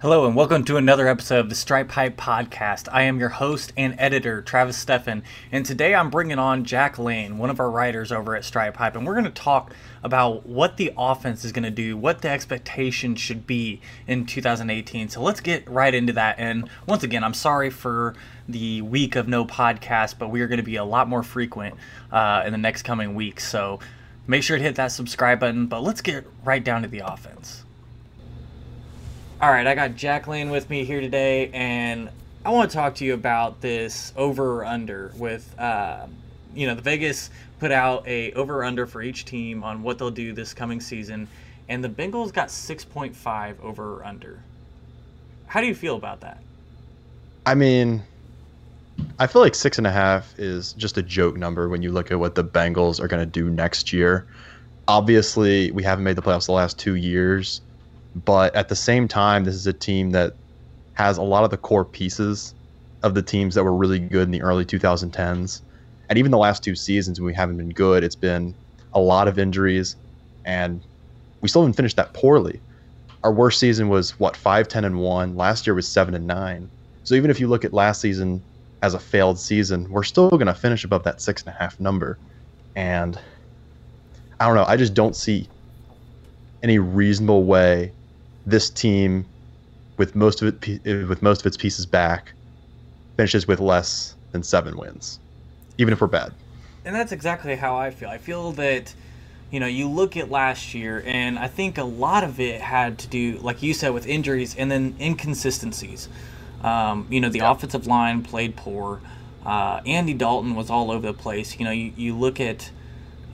Hello, and welcome to another episode of the Stripe Hype Podcast. I am your host and editor, Travis Steffen, and today I'm bringing on Jack Lane, one of our writers over at Stripe Hype, and we're going to talk about what the offense is going to do, what the expectation should be in 2018. So let's get right into that. And once again, I'm sorry for the week of no podcast, but we are going to be a lot more frequent uh, in the next coming weeks. So make sure to hit that subscribe button, but let's get right down to the offense. All right, I got Jack Lane with me here today, and I want to talk to you about this over or under with, uh, you know, the Vegas put out a over or under for each team on what they'll do this coming season, and the Bengals got 6.5 over or under. How do you feel about that? I mean, I feel like six and a half is just a joke number when you look at what the Bengals are going to do next year. Obviously, we haven't made the playoffs the last two years but at the same time, this is a team that has a lot of the core pieces of the teams that were really good in the early 2010s. And even the last two seasons, we haven't been good, it's been a lot of injuries, and we still haven't finished that poorly. Our worst season was what five, ten, and one. Last year was seven and nine. So even if you look at last season as a failed season, we're still going to finish above that six and a half number. And I don't know. I just don't see any reasonable way this team, with most of it with most of its pieces back, finishes with less than seven wins, even if we're bad. And that's exactly how I feel. I feel that, you know, you look at last year, and I think a lot of it had to do, like you said, with injuries and then inconsistencies. Um, you know, the yeah. offensive line played poor. Uh, Andy Dalton was all over the place. You know, you, you look at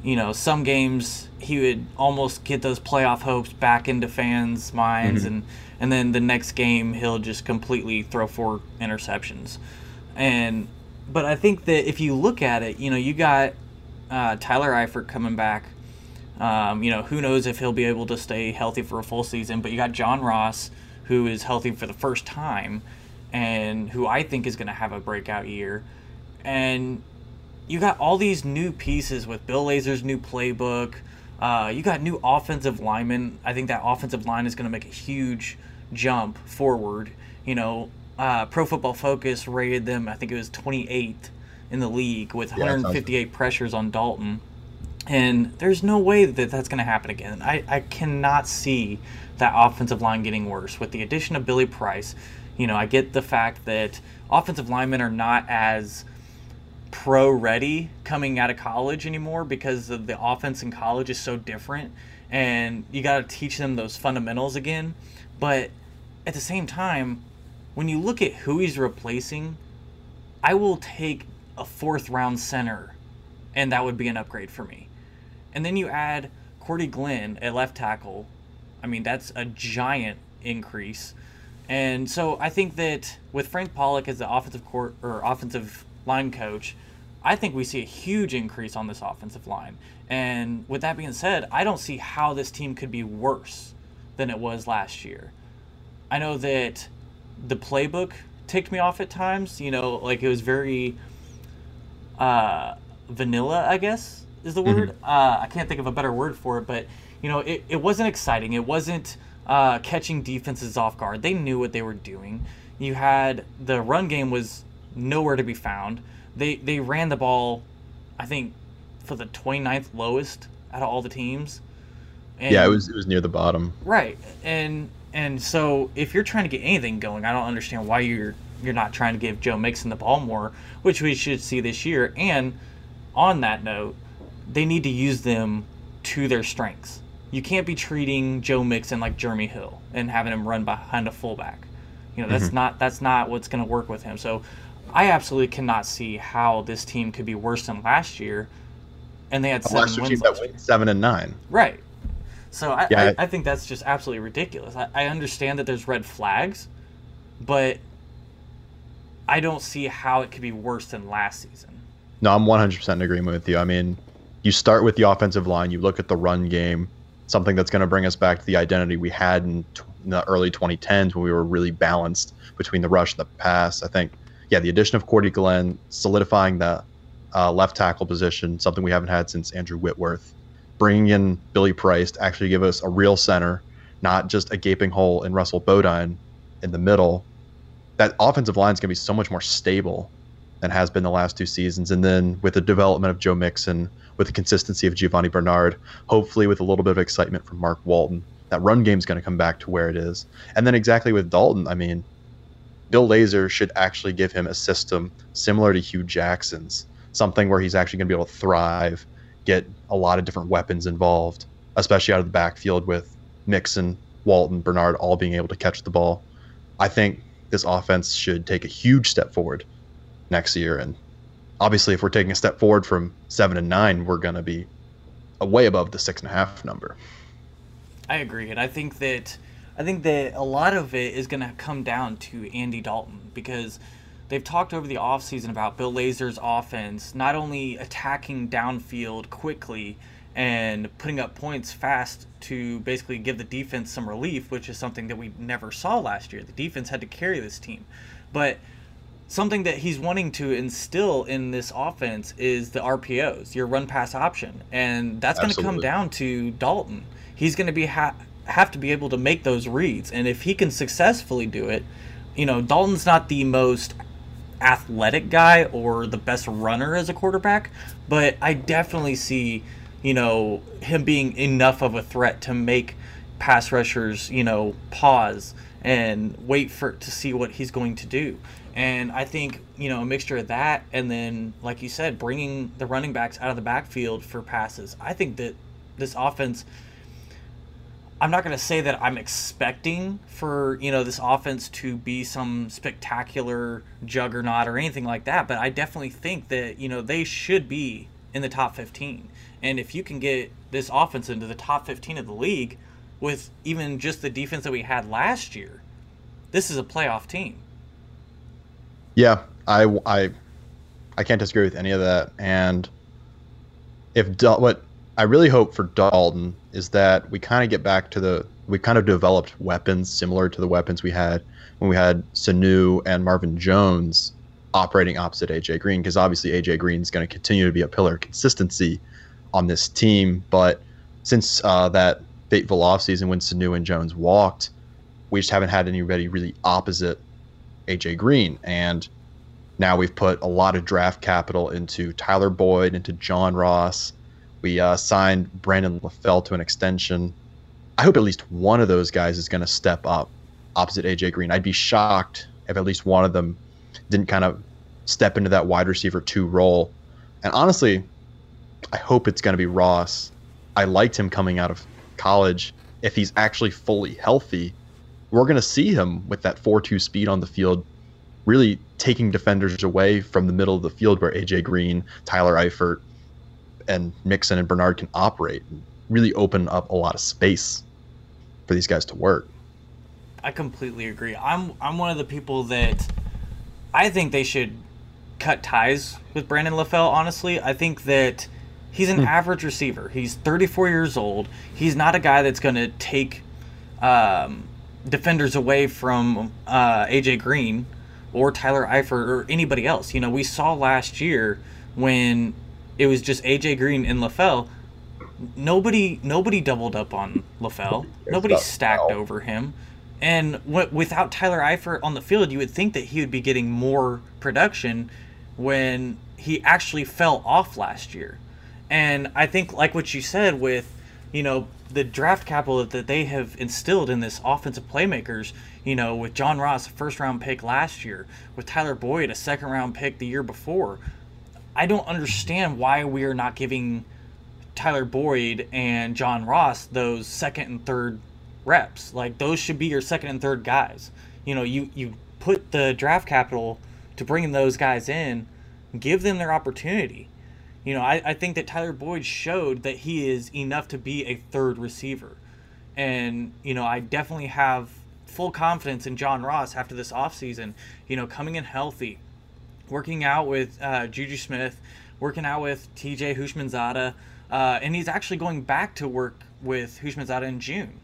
you know, some games he would almost get those playoff hopes back into fans' minds, mm-hmm. and and then the next game he'll just completely throw four interceptions, and but I think that if you look at it, you know, you got uh, Tyler Eifert coming back. Um, you know, who knows if he'll be able to stay healthy for a full season, but you got John Ross, who is healthy for the first time, and who I think is going to have a breakout year. And you got all these new pieces with Bill Lazor's new playbook. Uh, you got new offensive linemen. I think that offensive line is going to make a huge jump forward. You know, uh, Pro Football Focus rated them, I think it was 28th in the league with yeah, 158 pressures on Dalton. And there's no way that that's going to happen again. I, I cannot see that offensive line getting worse. With the addition of Billy Price, you know, I get the fact that offensive linemen are not as pro ready coming out of college anymore because the offense in college is so different and you got to teach them those fundamentals again. But at the same time, when you look at who he's replacing, I will take a fourth round center and that would be an upgrade for me. And then you add Cordy Glenn at left tackle. I mean, that's a giant increase. And so I think that with Frank Pollack as the offensive court or offensive line coach, I think we see a huge increase on this offensive line. And with that being said, I don't see how this team could be worse than it was last year. I know that the playbook ticked me off at times. You know, like it was very uh, vanilla, I guess is the mm-hmm. word. Uh, I can't think of a better word for it, but you know, it, it wasn't exciting. It wasn't uh, catching defenses off guard. They knew what they were doing. You had the run game was nowhere to be found they they ran the ball, I think, for the 29th lowest out of all the teams. And, yeah, it was it was near the bottom. Right, and and so if you're trying to get anything going, I don't understand why you're you're not trying to give Joe Mixon the ball more, which we should see this year. And on that note, they need to use them to their strengths. You can't be treating Joe Mixon like Jeremy Hill and having him run behind a fullback. You know that's mm-hmm. not that's not what's going to work with him. So I absolutely cannot see how this team could be worse than last year. And they had seven last wins. Last win seven and nine. Right. So I, yeah. I, I, think that's just absolutely ridiculous. I, I understand that there's red flags, but I don't see how it could be worse than last season. No, I'm 100% in agreement with you. I mean, you start with the offensive line, you look at the run game, something that's going to bring us back to the identity we had in, in the early 2010s when we were really balanced between the rush and the pass. I think yeah, the addition of Cordy Glenn, solidifying the uh, left tackle position, something we haven't had since Andrew Whitworth. Bringing in Billy Price to actually give us a real center, not just a gaping hole in Russell Bodine in the middle, that offensive line is going to be so much more stable than has been the last two seasons. And then with the development of Joe Mixon, with the consistency of Giovani Bernard, hopefully with a little bit of excitement from Mark Walton, that run game is going to come back to where it is. And then exactly with Dalton, I mean, Bill Lazor should actually give him a system similar to Hue Jackson's, something where he's actually going to be able to thrive, get a lot of different weapons involved, especially out of the backfield with Mixon, Walton, Bernard all being able to catch the ball. I think this offense should take a huge step forward next year. And obviously, if we're taking a step forward from seven and nine, we're going to be way above the six and a half number. I agree, and I think that I think that a lot of it is going to come down to Andy Dalton because they've talked over the offseason about Bill Lazor's offense not only attacking downfield quickly and putting up points fast to basically give the defense some relief, which is something that we never saw last year. The defense had to carry this team. But something that he's wanting to instill in this offense is the RPOs, your run pass option. And that's going to come down to Dalton. He's going to be ha- have to be able to make those reads. And if he can successfully do it, you know, Dalton's not the most athletic guy or the best runner as a quarterback, but I definitely see, you know, him being enough of a threat to make pass rushers, you know, pause and wait for to see what he's going to do. And I think, you know, a mixture of that and then, like you said, bringing the running backs out of the backfield for passes. I think that this offense I'm not going to say that I'm expecting for you know this offense to be some spectacular juggernaut or anything like that, but I definitely think that you know they should be in the top 15. And if you can get this offense into the top 15 of the league with even just the defense that we had last year, this is a playoff team. Yeah, I I I can't disagree with any of that. And if what I really hope for Dalton is that we kind of get back to the we kind of developed weapons similar to the weapons we had when we had Sanu and Marvin Jones operating opposite AJ Green because obviously AJ Green is going to continue to be a pillar of consistency on this team. But since uh, that fateful offseason when Sanu and Jones walked, we just haven't had anybody really opposite AJ Green. And now we've put a lot of draft capital into Tyler Boyd, into John Ross, we uh, signed Brandon LaFell to an extension. I hope at least one of those guys is going to step up opposite AJ Green. I'd be shocked if at least one of them didn't kind of step into that wide receiver two role. And honestly, I hope it's going to be Ross. I liked him coming out of college. If he's actually fully healthy, we're going to see him with that 4 2 speed on the field, really taking defenders away from the middle of the field where AJ Green, Tyler Eifert, and Mixon and Bernard can operate and really open up a lot of space for these guys to work. I completely agree. I'm I'm one of the people that I think they should cut ties with Brandon LaFell. Honestly, I think that he's an hmm. average receiver. He's 34 years old. He's not a guy that's going to take um, defenders away from uh, AJ Green or Tyler Eifert or anybody else. You know, we saw last year when it was just AJ Green and LaFell. Nobody nobody doubled up on LaFell. nobody stacked over him. And w- without Tyler Eifert on the field, you would think that he would be getting more production when he actually fell off last year. And I think, like what you said, with you know the draft capital that they have instilled in this offensive playmakers, you know, with John Ross, a first round pick last year, with Tyler Boyd, a second round pick the year before, I don't understand why we are not giving Tyler Boyd and John Ross those second and third reps. Like those should be your second and third guys. You know, you you put the draft capital to bring those guys in, give them their opportunity. You know, I, I think that Tyler Boyd showed that he is enough to be a third receiver. And, you know, I definitely have full confidence in John Ross after this offseason, you know, coming in healthy, working out with uh, Juju Smith, working out with TJ Houshmandzadeh, uh, and he's actually going back to work with Houshmandzadeh in June.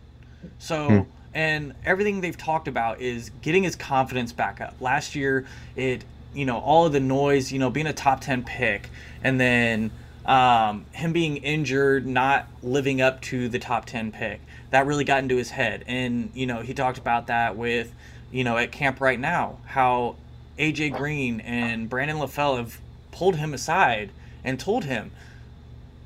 So, hmm. and everything they've talked about is getting his confidence back up. Last year, it, you know, all of the noise, you know, being a top 10 pick, and then um, him being injured, not living up to the top 10 pick. That really got into his head. And, you know, he talked about that with you know, at camp right now, how AJ Green and Brandon LaFell have pulled him aside and told him,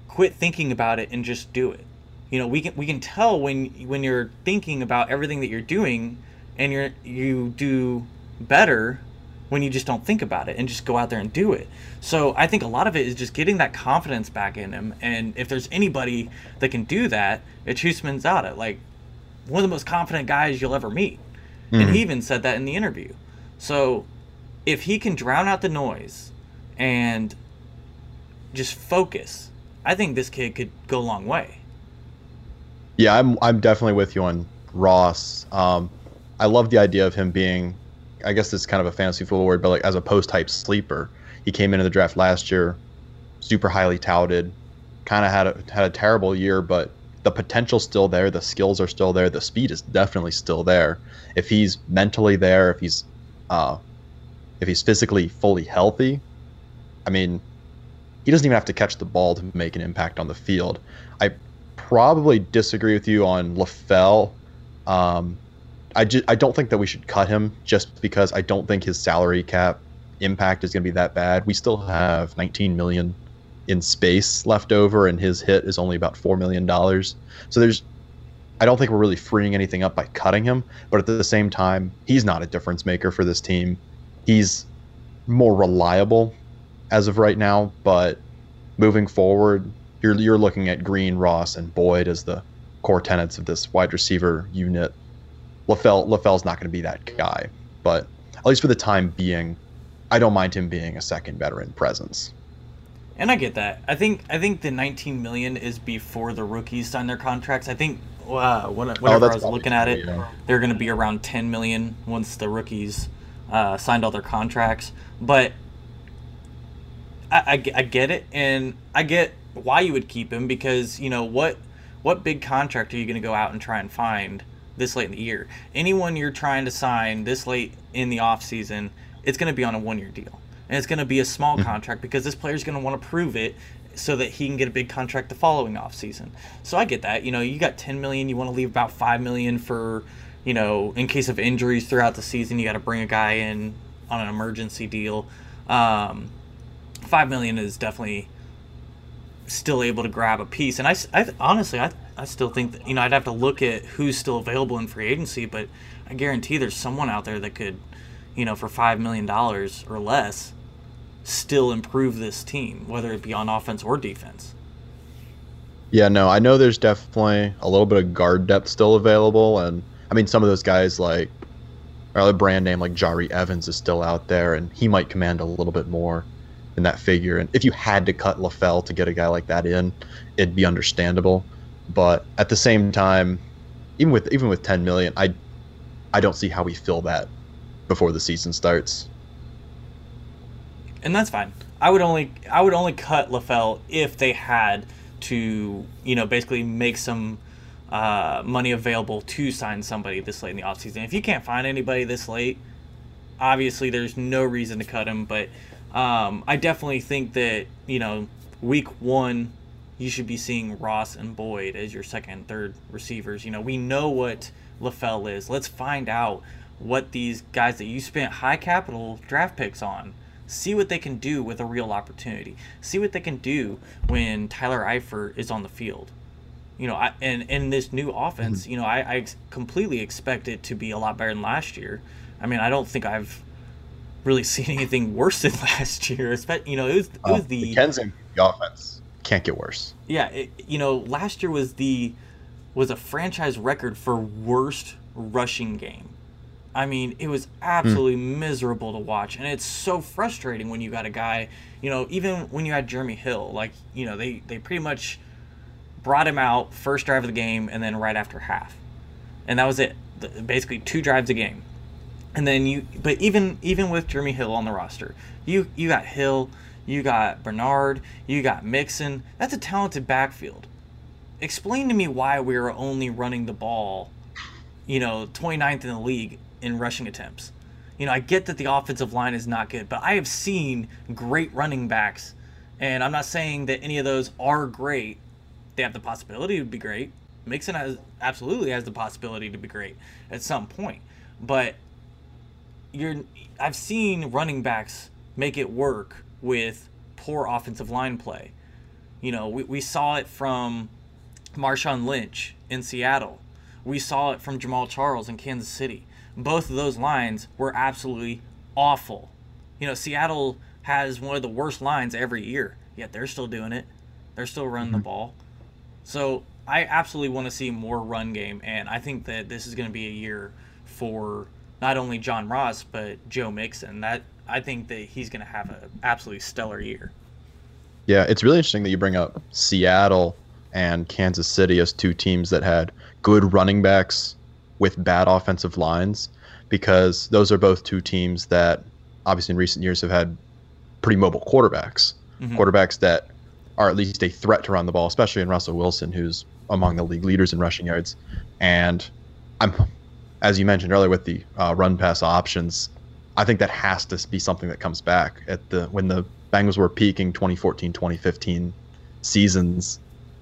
quit thinking about it and just do it. You know, we can we can tell when when you're thinking about everything that you're doing and you're you do better when you just don't think about it and just go out there and do it. So I think a lot of it is just getting that confidence back in him. And if there's anybody that can do that, it's Houshmandzadeh, like one of the most confident guys you'll ever meet. Mm-hmm. And he even said that in the interview. So if he can drown out the noise and just focus, I think this kid could go a long way. Yeah, I'm I'm definitely with you on Ross. Um, I love the idea of him being, I guess is kind of a fantasy football word, but like as a post hype sleeper. He came into the draft last year, super highly touted, kind of had a had a terrible year, but the potential's still there, the skills are still there, the speed is definitely still there. If he's mentally there, if he's uh, if he's physically fully healthy, I mean, he doesn't even have to catch the ball to make an impact on the field. I probably disagree with you on LaFell. Um, I, ju- I don't think that we should cut him just because I don't think his salary cap impact is going to be that bad. We still have 19 million in space left over, and his hit is only about four million dollars. So there's, I don't think we're really freeing anything up by cutting him. But at the same time, he's not a difference maker for this team. He's more reliable as of right now, but moving forward, you're you're looking at Green, Ross, and Boyd as the core tenets of this wide receiver unit. LaFell LaFell's not going to be that guy, but at least for the time being, I don't mind him being a second veteran presence. And I get that. I think I think the 19 million is before the rookies sign their contracts. I think uh, whenever oh, I was looking at it, they're going to be around 10 million once the rookies uh, signed all their contracts. But I, I, I get it, and I get why you would keep him because you know what what big contract are you going to go out and try and find this late in the year? Anyone you're trying to sign this late in the off season, it's going to be on a one year deal, and it's going to be a small mm-hmm. contract because this player's going to want to prove it so that he can get a big contract the following off season. So I get that. You know, you got 10 million, you want to leave about 5 million for, you know, in case of injuries throughout the season, you got to bring a guy in on an emergency deal. Um, five million is definitely still able to grab a piece. And I, I honestly, I, I still think that, you know, I'd have to look at who's still available in free agency, but I guarantee there's someone out there that could, you know, for $5 million or less, still improve this team, whether it be on offense or defense. Yeah, no, I know there's definitely a little bit of guard depth still available. And I mean, some of those guys like, or a brand name like Jahri Evans is still out there, and he might command a little bit more in that figure. And if you had to cut LaFell to get a guy like that in, it'd be understandable. But at the same time, even with even with 10 million, I I don't see how we fill that before the season starts. And that's fine. I would only I would only cut LaFell if they had to, you know, basically make some uh, money available to sign somebody this late in the offseason. If you can't find anybody this late, obviously there's no reason to cut him, but um, I definitely think that you know week one you should be seeing Ross and Boyd as your second and third receivers. You know we know what LaFell is. Let's find out what these guys that you spent high capital draft picks on. See what they can do with a real opportunity. See what they can do when Tyler Eifert is on the field. You know, I, and in this new offense, mm-hmm. you know, I, I completely expect it to be a lot better than last year. I mean, I don't think I've really seen anything worse than last year. Especially, You know, it was it was uh, the, the offense can't get worse. Yeah, it, you know, last year was the was a franchise record for worst rushing game. I mean, it was absolutely mm. miserable to watch, and it's so frustrating when you got a guy, you know, even when you had Jeremy Hill, like you know, they they pretty much brought him out first drive of the game, and then right after half, and that was it. Basically, two drives a game and then you, but even even with Jeremy Hill on the roster, you you got Hill, you got Bernard, you got Mixon. That's a talented backfield. Explain to me why we are only running the ball, you know, 29th in the league in rushing attempts. You know, I get that the offensive line is not good, but I have seen great running backs, and I'm not saying that any of those are great. They have the possibility to be great. Mixon has absolutely has the possibility to be great at some point, but you're I've seen running backs make it work with poor offensive line play. You know, we, we saw it from Marshawn Lynch in Seattle. We saw it from Jamaal Charles in Kansas City. Both of those lines were absolutely awful. You know, Seattle has one of the worst lines every year, yet they're still doing it. They're still running mm-hmm. the ball. So I absolutely want to see more run game, and I think that this is going to be a year for not only John Ross but Joe Mixon. That I think that he's going to have an absolutely stellar year. Yeah, it's really interesting that you bring up Seattle and Kansas City as two teams that had good running backs with bad offensive lines because those are both two teams that obviously in recent years have had pretty mobile quarterbacks. Mm-hmm. Quarterbacks that are at least a threat to run the ball, especially in Russell Wilson, who's among the league leaders in rushing yards. And I'm, as you mentioned earlier, with the uh, run pass options, I think that has to be something that comes back at the when the Bengals were peaking 2014, 2015 seasons.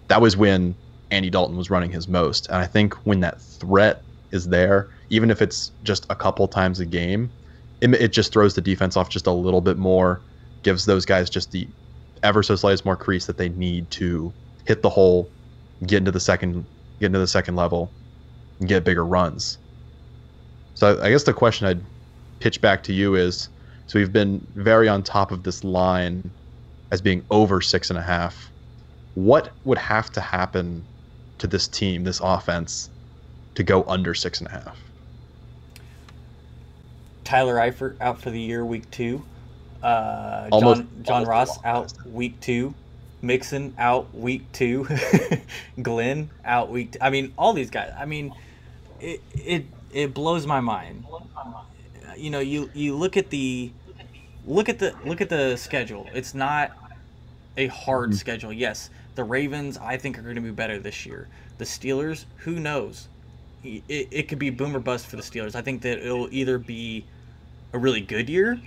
That was when Andy Dalton was running his most. And I think when that threat is there, even if it's just a couple times a game, it, it just throws the defense off just a little bit more, gives those guys just the ever so slightest more crease that they need to hit the hole, get into the second, get into the second level, and get bigger runs. So I guess the question I'd pitch back to you is so we've been very on top of this line as being over six and a half. What would have to happen to this team, this offense, to go under six and a half? Tyler Eifert out for the year, week two. Uh, almost, John John Ross out week two. Mixon out week two. Glenn out week. Two. I mean, all these guys. I mean, it it it blows my mind you know, you you look at the look at the look at the schedule. It's not a hard mm-hmm. schedule. Yes, the Ravens I think are going to be better this year. The Steelers, who knows? It, it could be boom or bust for the Steelers. I think that it'll either be a really good year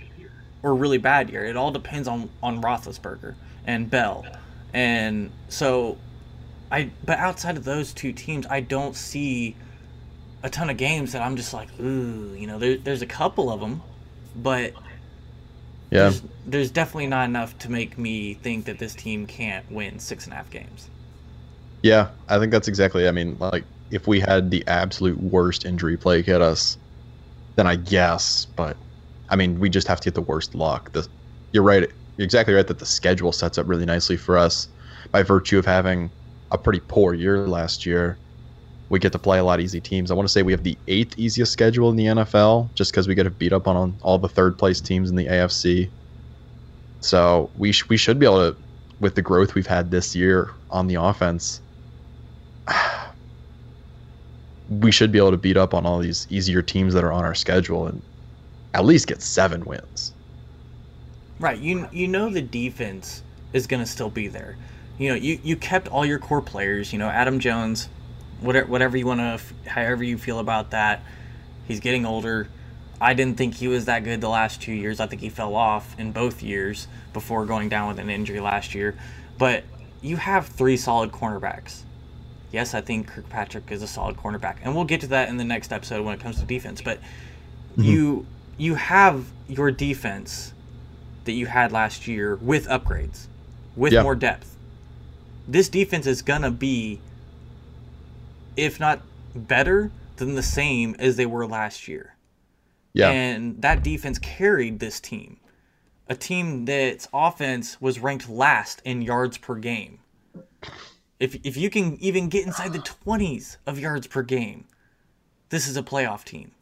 or really bad year. It all depends on on Roethlisberger and Bell, and so I. But outside of those two teams, I don't see a ton of games that I'm just like, ooh, you know, there, there's a couple of them, but yeah, there's, there's, definitely not enough to make me think that this team can't win six and a half games. Yeah, I think that's exactly. I mean, like if we had the absolute worst injury plague hit us, then I guess. But I mean, we just have to get the worst luck. The, you're right. You're exactly right that the schedule sets up really nicely for us by virtue of having a pretty poor year last year we get to play a lot of easy teams. I want to say we have the eighth easiest schedule in the NFL, just because we get to beat up on, all the third place teams in the AFC. So we sh- we should be able to, with the growth we've had this year on the offense, we should be able to beat up on all these easier teams that are on our schedule and at least get seven wins. Right. You you know the defense is going to still be there. You know, you, you kept all your core players. You know, Adam Jones, whatever whatever you want to however you feel about that he's getting older i didn't think he was that good the last two years i think he fell off in both years before going down with an injury last year but you have three solid cornerbacks yes i think kirkpatrick is a solid cornerback and we'll get to that in the next episode when it comes to defense but mm-hmm. you you have your defense that you had last year with upgrades with yeah. more depth this defense is gonna be if not better than the same as they were last year. Yeah. And that defense carried this team. A team that's offense was ranked last in yards per game. If if you can even get inside the 20s of yards per game, this is a playoff team.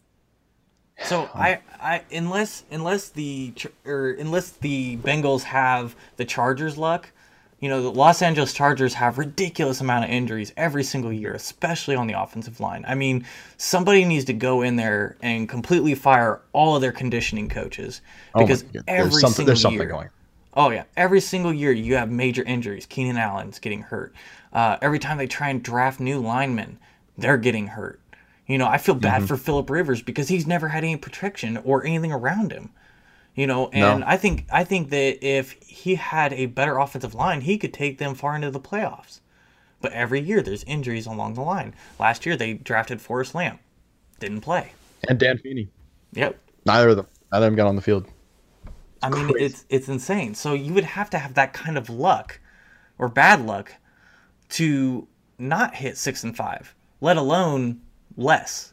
So I, I unless unless the or unless the Bengals have the Chargers luck, you know, the Los Angeles Chargers have ridiculous amount of injuries every single year, especially on the offensive line. I mean, somebody needs to go in there and completely fire all of their conditioning coaches oh because oh every there's single there's year, going. Oh yeah, every single year you have major injuries. Keenan Allen's getting hurt. Uh, every time they try and draft new linemen, they're getting hurt. You know, I feel bad mm-hmm. for Philip Rivers because he's never had any protection or anything around him. You know, and no. I think I think that if he had a better offensive line, he could take them far into the playoffs. But every year there's injuries along the line. Last year they drafted Forrest Lamp, didn't play, and Dan Feeney. Yep. Neither of them. Neither of them got on the field. I mean, Crazy. it's it's insane. So you would have to have that kind of luck or bad luck to not hit six and five, let alone less.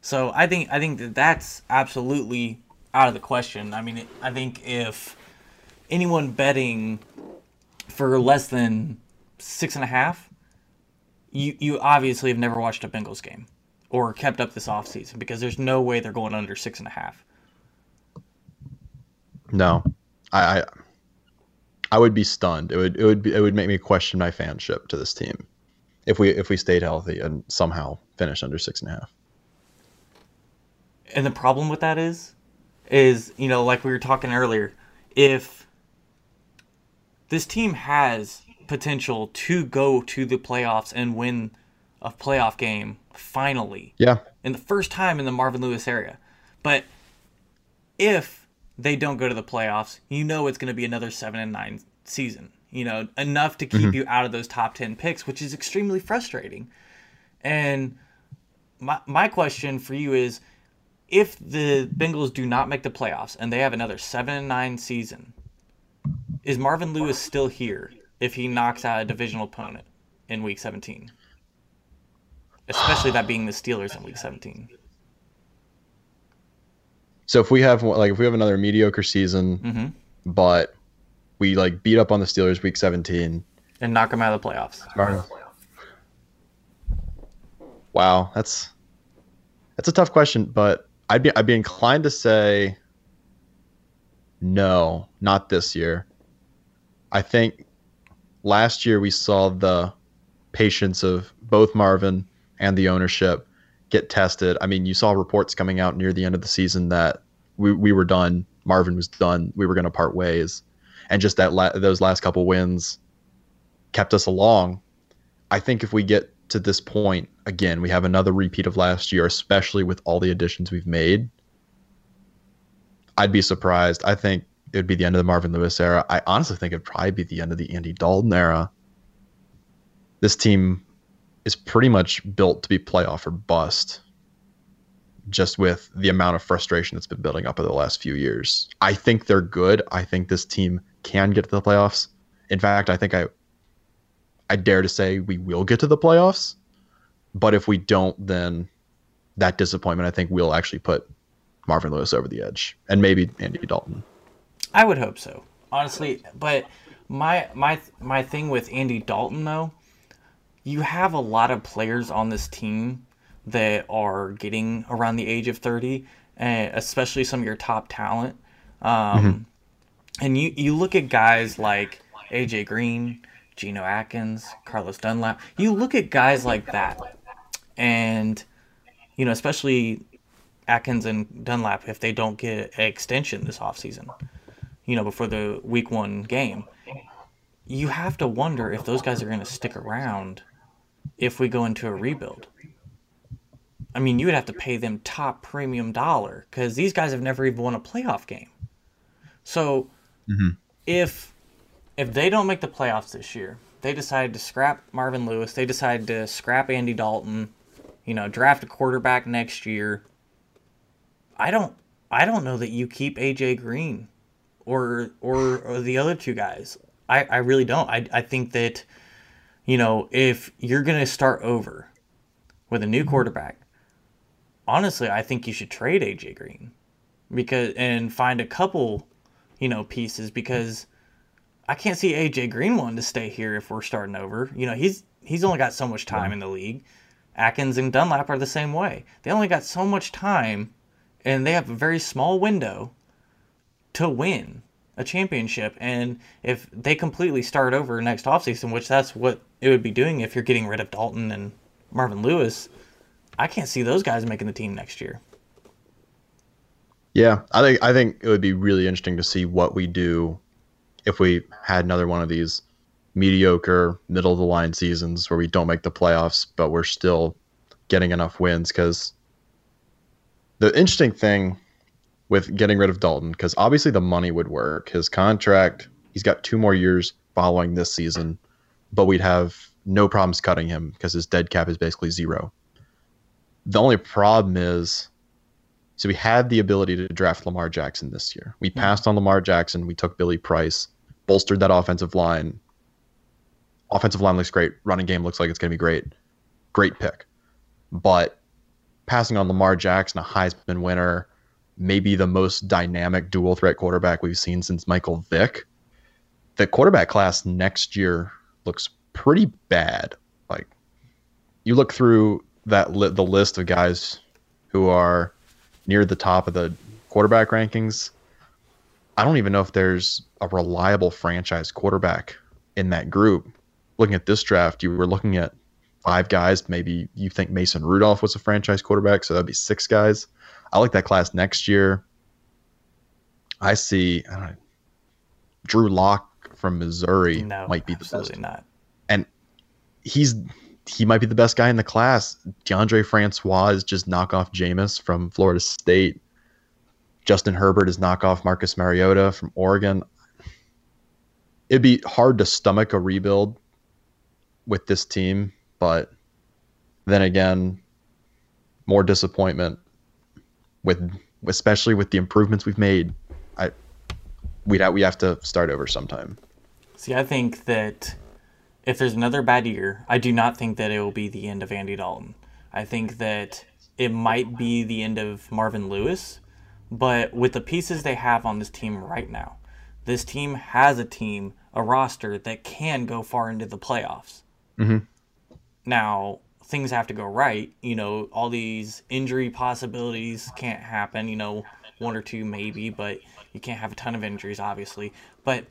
So I think I think that that's absolutely out of the question. I mean, I think if anyone betting for less than six and a half, you you obviously have never watched a Bengals game or kept up this offseason because there's no way they're going under six and a half. No, I, I, I would be stunned. It would it would be, it would make me question my fanship to this team if we if we stayed healthy and somehow finished under six and a half. And the problem with that is, is you know like we were talking earlier, if this team has potential to go to the playoffs and win a playoff game finally. Yeah. In the first time in the Marvin Lewis area. But if they don't go to the playoffs, you know it's going to be another seven and nine season. You know, enough to keep mm-hmm. you out of those top ten picks, which is extremely frustrating. And my my question for you is, if the Bengals do not make the playoffs and they have another seven and nine season, is Marvin Lewis still here if he knocks out a divisional opponent in Week 17? Especially that being the Steelers in Week 17. So if we have like if we have another mediocre season, mm-hmm. but we like beat up on the Steelers week 17 and knock them out of the playoffs. Wow, that's that's a tough question, but I'd be I'd be inclined to say no, not this year. I think last year we saw the patience of both Marvin and the ownership get tested. I mean, you saw reports coming out near the end of the season that we, we were done. Marvin was done. We were going to part ways. And just that la- those last couple wins kept us along. I think if we get to this point again, we have another repeat of last year, especially with all the additions we've made. I'd be surprised. I think it would be the end of the Marvin Lewis era. I honestly think it'd probably be the end of the Andy Dalton era. This team is pretty much built to be playoff or bust just with the amount of frustration that's been building up over the last few years. I think they're good. I think this team can get to the playoffs. In fact, I think I I dare to say we will get to the playoffs. But if we don't, then that disappointment I think will actually put Marvin Lewis over the edge and maybe Andy Dalton. I would hope so. Honestly, but my my my thing with Andy Dalton though you have a lot of players on this team that are getting around the age of 30, and especially some of your top talent. Um, mm-hmm. And you, you look at guys like AJ Green, Geno Atkins, Carlos Dunlap. You look at guys like that, and you know, especially Atkins and Dunlap, if they don't get an extension this offseason, you know, before the week one game, you have to wonder if those guys are going to stick around if we go into a rebuild. I mean, you would have to pay them top premium dollar because these guys have never even won a playoff game. So mm-hmm. if if they don't make the playoffs this year, they decided to scrap Marvin Lewis, they decided to scrap Andy Dalton, you know, draft a quarterback next year. I don't I don't know that you keep AJ Green or or, or the other two guys. I, I really don't. I, I think that you know, if you're going to start over with a new quarterback, honestly, I think you should trade AJ Green because and find a couple, you know, pieces because I can't see AJ Green wanting to stay here if we're starting over. You know, he's he's only got so much time yeah. in the league. Atkins and Dunlap are the same way. They only got so much time and they have a very small window to win a championship. And if they completely start over next offseason, which that's what it would be doing if you're getting rid of Dalton and Marvin Lewis, I can't see those guys making the team next year. Yeah, I think I think it would be really interesting to see what we do if we had another one of these mediocre middle of the line seasons where we don't make the playoffs but we're still getting enough wins because the interesting thing with getting rid of Dalton because obviously the money would work. His contract, he's got two more years following this season, but we'd have no problems cutting him because his dead cap is basically zero. The only problem is So we had the ability to draft Lamar Jackson this year. We hmm. passed on Lamar Jackson. We took Billy Price, bolstered that offensive line. Offensive line looks great. Running game looks like it's going to be great. Great pick. But passing on Lamar Jackson, a Heisman winner, maybe the most dynamic dual threat quarterback we've seen since Michael Vick. The quarterback class next year looks pretty bad. Like you look through that li- the list of guys who are near the top of the quarterback rankings. I don't even know if there's a reliable franchise quarterback in that group. Looking at this draft, you were looking at five guys. Maybe you think Mason Rudolph was a franchise quarterback, so that'd be six guys. I like that class next year. I see I know, Drew Lock from Missouri No, might be the absolutely best. not. And he's he might be the best guy in the class. Deondre Francois is just knockoff Jameis from Florida State. Justin Herbert is knockoff Marcus Mariota from Oregon. It'd be hard to stomach a rebuild with this team, but then again, more disappointment with especially with the improvements we've made. I we'd have, we have to start over sometime. See, I think that if there's another bad year, I do not think that it will be the end of Andy Dalton. I think that it might be the end of Marvin Lewis, but with the pieces they have on this team right now, this team has a team, a roster that can go far into the playoffs. Mhm. Now, things have to go right. You know, all these injury possibilities can't happen. You know, one or two maybe, but you can't have a ton of injuries, obviously. But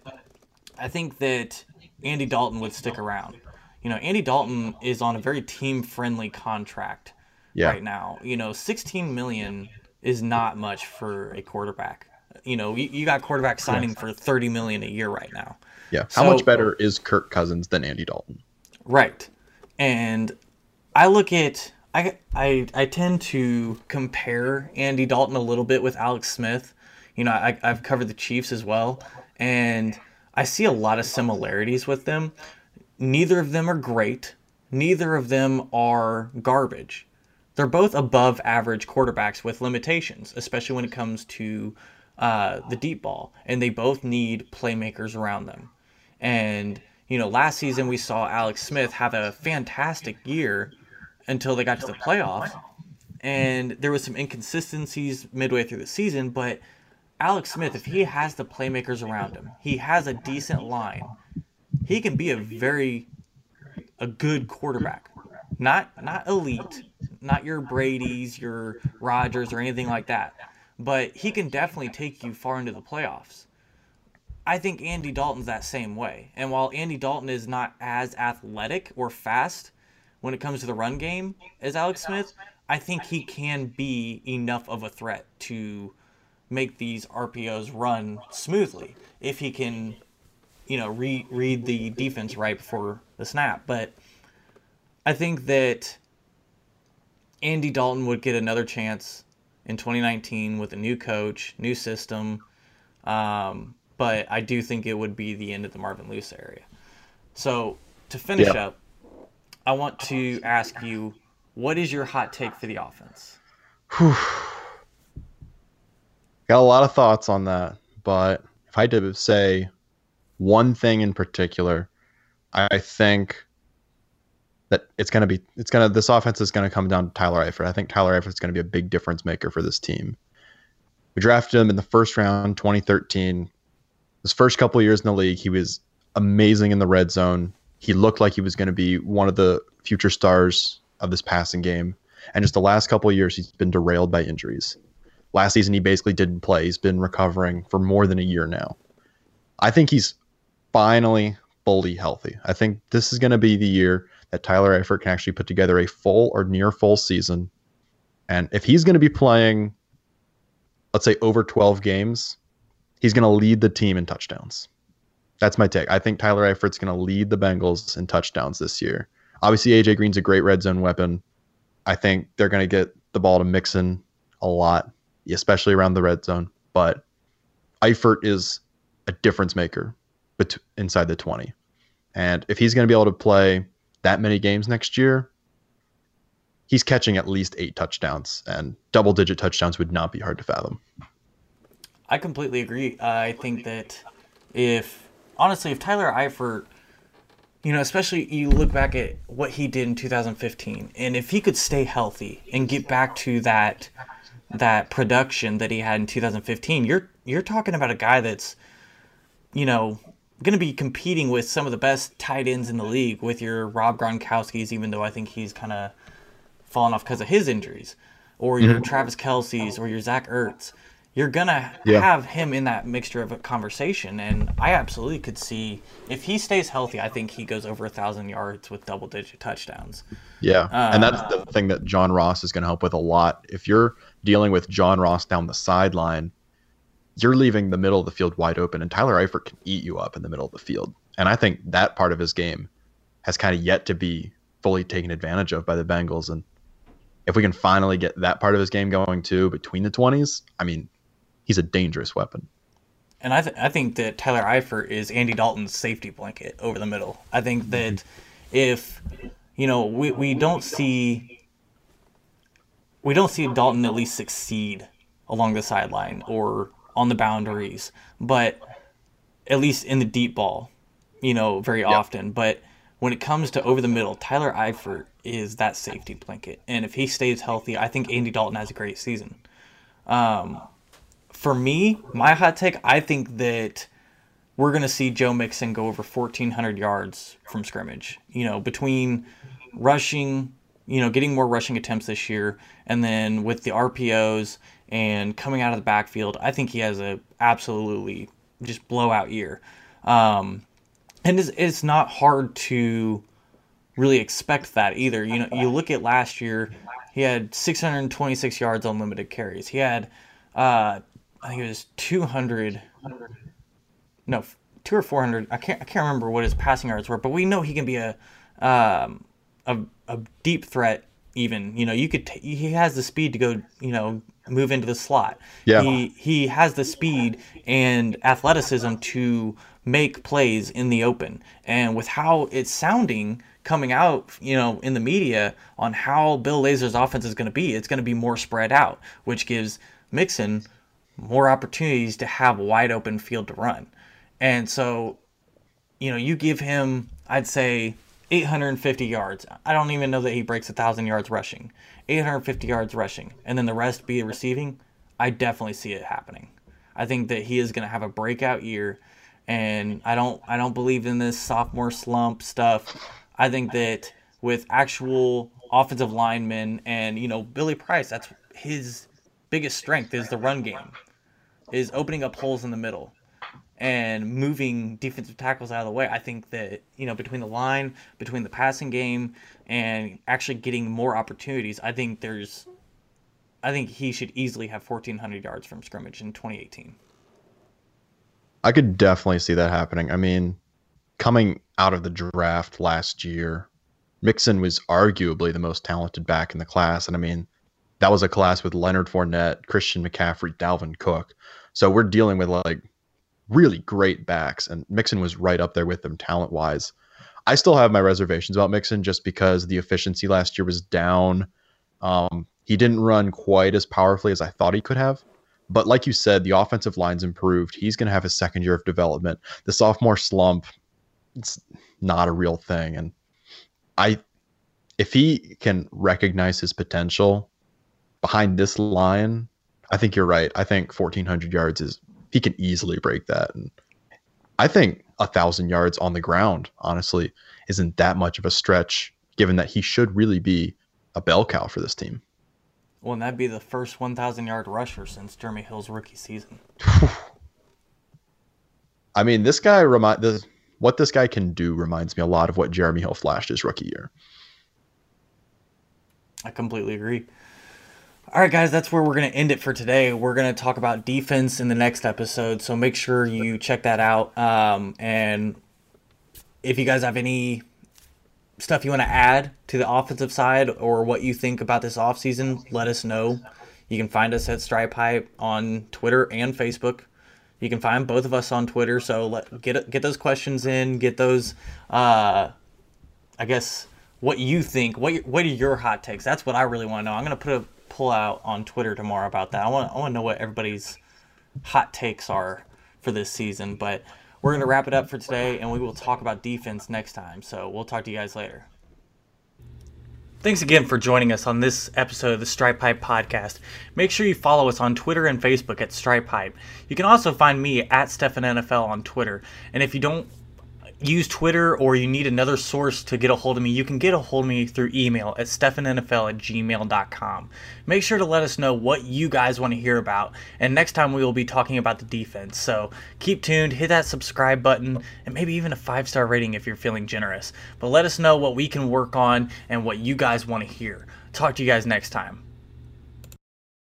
I think that Andy Dalton would stick around. You know, Andy Dalton is on a very team friendly contract Yeah. right now. You know, 16 million is not much for a quarterback. You know, you, you got quarterback signing for 30 million a year right now. Yeah. How So- much better is Kirk Cousins than Andy Dalton? Right. And I look at I I I tend to compare Andy Dalton a little bit with Alex Smith. You know, I I've covered the Chiefs as well, and I see a lot of similarities with them. Neither of them are great. Neither of them are garbage. They're both above average quarterbacks with limitations, especially when it comes to uh, the deep ball, and they both need playmakers around them. And you know, last season we saw Alex Smith have a fantastic year until they got to the playoffs, and there was some inconsistencies midway through the season. But Alex Smith, if he has the playmakers around him, he has a decent line. He can be a very a good quarterback. Not not elite, not your Brady's, your Rodgers or anything like that. But he can definitely take you far into the playoffs. I think Andy Dalton's that same way. And while Andy Dalton is not as athletic or fast when it comes to the run game as Alex Smith, I think he can be enough of a threat to make these RPOs run smoothly if he can, you know, re- read the defense right before the snap. But I think that Andy Dalton would get another chance in 2019 with a new coach, new system. Um, but I do think it would be the end of the Marvin Lewis area. So to finish Yeah. up, I want to ask you, what is your hot take for the offense? Got a lot of thoughts on that, but if I had to say one thing in particular, I think that it's gonna be it's gonna this offense is gonna come down to Tyler Eifert. I think Tyler Eifert is gonna be a big difference maker for this team. We drafted him in the first round, 2013. His first couple years in the league, he was amazing in the red zone. He looked like he was going to be one of the future stars of this passing game. And just the last couple years, he's been derailed by injuries. Last season, he basically didn't play. He's been recovering for more than a year now. I think he's finally fully healthy. I think this is going to be the year that Tyler Eifert can actually put together a full or near full season. And if he's going to be playing, let's say, over 12 games, he's going to lead the team in touchdowns. That's my take. I think Tyler Eifert's going to lead the Bengals in touchdowns this year. Obviously, AJ Green's a great red zone weapon. I think they're going to get the ball to Mixon a lot, especially around the red zone. But Eifert is a difference maker bet- inside the 20. And if he's going to be able to play that many games next year, he's catching at least eight touchdowns, and double digit touchdowns would not be hard to fathom. I completely agree. I think that if honestly, if Tyler Eifert, you know, especially you look back at what he did in 2015, and if he could stay healthy and get back to that that production that he had in 2015, you're you're talking about a guy that's, you know, going to be competing with some of the best tight ends in the league with your Rob Gronkowski's, even though I think he's kind of fallen off because of his injuries, or your mm-hmm. Travis Kelce's, or your Zach Ertz you're gonna yeah. have him in that mixture of a conversation and i absolutely could see if he stays healthy i think he goes over a thousand yards with double digit touchdowns. Yeah um, and that's the thing that john ross is going to help with a lot. If you're dealing with john ross down the sideline you're leaving the middle of the field wide open and tyler eifert can eat you up in the middle of the field. And i think that part of his game has kind of yet to be fully taken advantage of by the bengals. And if we can finally get that part of his game going too between the 20s i mean he's a dangerous weapon. And I, th- I think that Tyler Eifert is Andy Dalton's safety blanket over the middle. I think that mm-hmm. if you know we, we don't see we don't see Dalton at least succeed along the sideline or on the boundaries, but at least in the deep ball, you know, very yep. often. But when it comes to over the middle, Tyler Eifert is that safety blanket, and if he stays healthy, I think Andy Dalton has a great season. Um, for me, my hot take, I think that we're going to see Joe Mixon go over 1,400 yards from scrimmage. You know, between rushing, you know, getting more rushing attempts this year, and then with the RPOs and coming out of the backfield, I think he has a absolutely just blowout year. Um, and it's, it's not hard to really expect that either. You know, you look at last year, he had 626 yards on limited carries. He had uh, I think it was 200. No, two or 400. I can't I can't remember what his passing yards were, but we know he can be a um, a, a deep threat. Even you know you could t- he has the speed to go you know move into the slot. Yeah. He he has the speed and athleticism to make plays in the open. And with how it's sounding coming out, you know, in the media on how Bill Lazor's offense is going to be, it's going to be more spread out, which gives Mixon more opportunities to have wide open field to run. And so, you know, you give him, I'd say, 850 yards. I don't even know that he breaks a 1,000 yards rushing. 850 yards rushing, and then the rest be receiving. I definitely see it happening. I think that he is going to have a breakout year, and I don't I don't believe in this sophomore slump stuff. I think that with actual offensive linemen and you know Billy Price, that's his biggest strength is the run game, is opening up holes in the middle and moving defensive tackles out of the way. I think that, you know, between the line, between the passing game, and actually getting more opportunities, I think there's, I think he should easily have 1,400 yards from scrimmage in 2018. I could definitely see that happening. I mean, coming out of the draft last year, Mixon was arguably the most talented back in the class. And I mean, that was a class with Leonard Fournette, Christian McCaffrey, Dalvin Cook. So we're dealing with like really great backs, and Mixon was right up there with them talent wise. I still have my reservations about Mixon just because the efficiency last year was down. Um, he didn't run quite as powerfully as I thought he could have. But like you said, the offensive line's improved. He's going to have a second year of development. The sophomore slump, it's not a real thing. And I, if he can recognize his potential behind this line, I think you're right. I think 1400 yards is he can easily break that, and I think a thousand yards on the ground, honestly, isn't that much of a stretch, given that he should really be a bell cow for this team. Well, and that'd be the first 1,000 yard rusher since Jeremy Hill's rookie season. I mean, this guy remind the what this guy can do reminds me a lot of what Jeremy Hill flashed his rookie year. I completely agree. All right, guys, that's where we're going to end it for today. We're going to talk about defense in the next episode, so make sure you check that out. Um, and if you guys have any stuff you want to add to the offensive side or what you think about this offseason, let us know. You can find us at StripeHype on Twitter and Facebook. You can find both of us on Twitter, so let get get those questions in, get those, uh, I guess, what you think. What what are your hot takes? That's what I really want to know. I'm gonna put a pull out on Twitter tomorrow about that. I want I want to know what everybody's hot takes are for this season. But we're gonna wrap it up for today, and we will talk about defense next time. So we'll talk to you guys later. Thanks again for joining us on this episode of the Stripe Hype Podcast. Make sure you follow us on Twitter and Facebook at Stripe Hype. You can also find me at Stefan NFL on Twitter. And if you don't use Twitter or you need another source to get a hold of me, you can get a hold of me through email at stefanNFL at gmail.com. Make sure to let us know what you guys want to hear about, and next time we will be talking about the defense. So keep tuned, hit that subscribe button, and maybe even a five star rating if you're feeling generous. But let us know what we can work on and what you guys want to hear. Talk to you guys next time.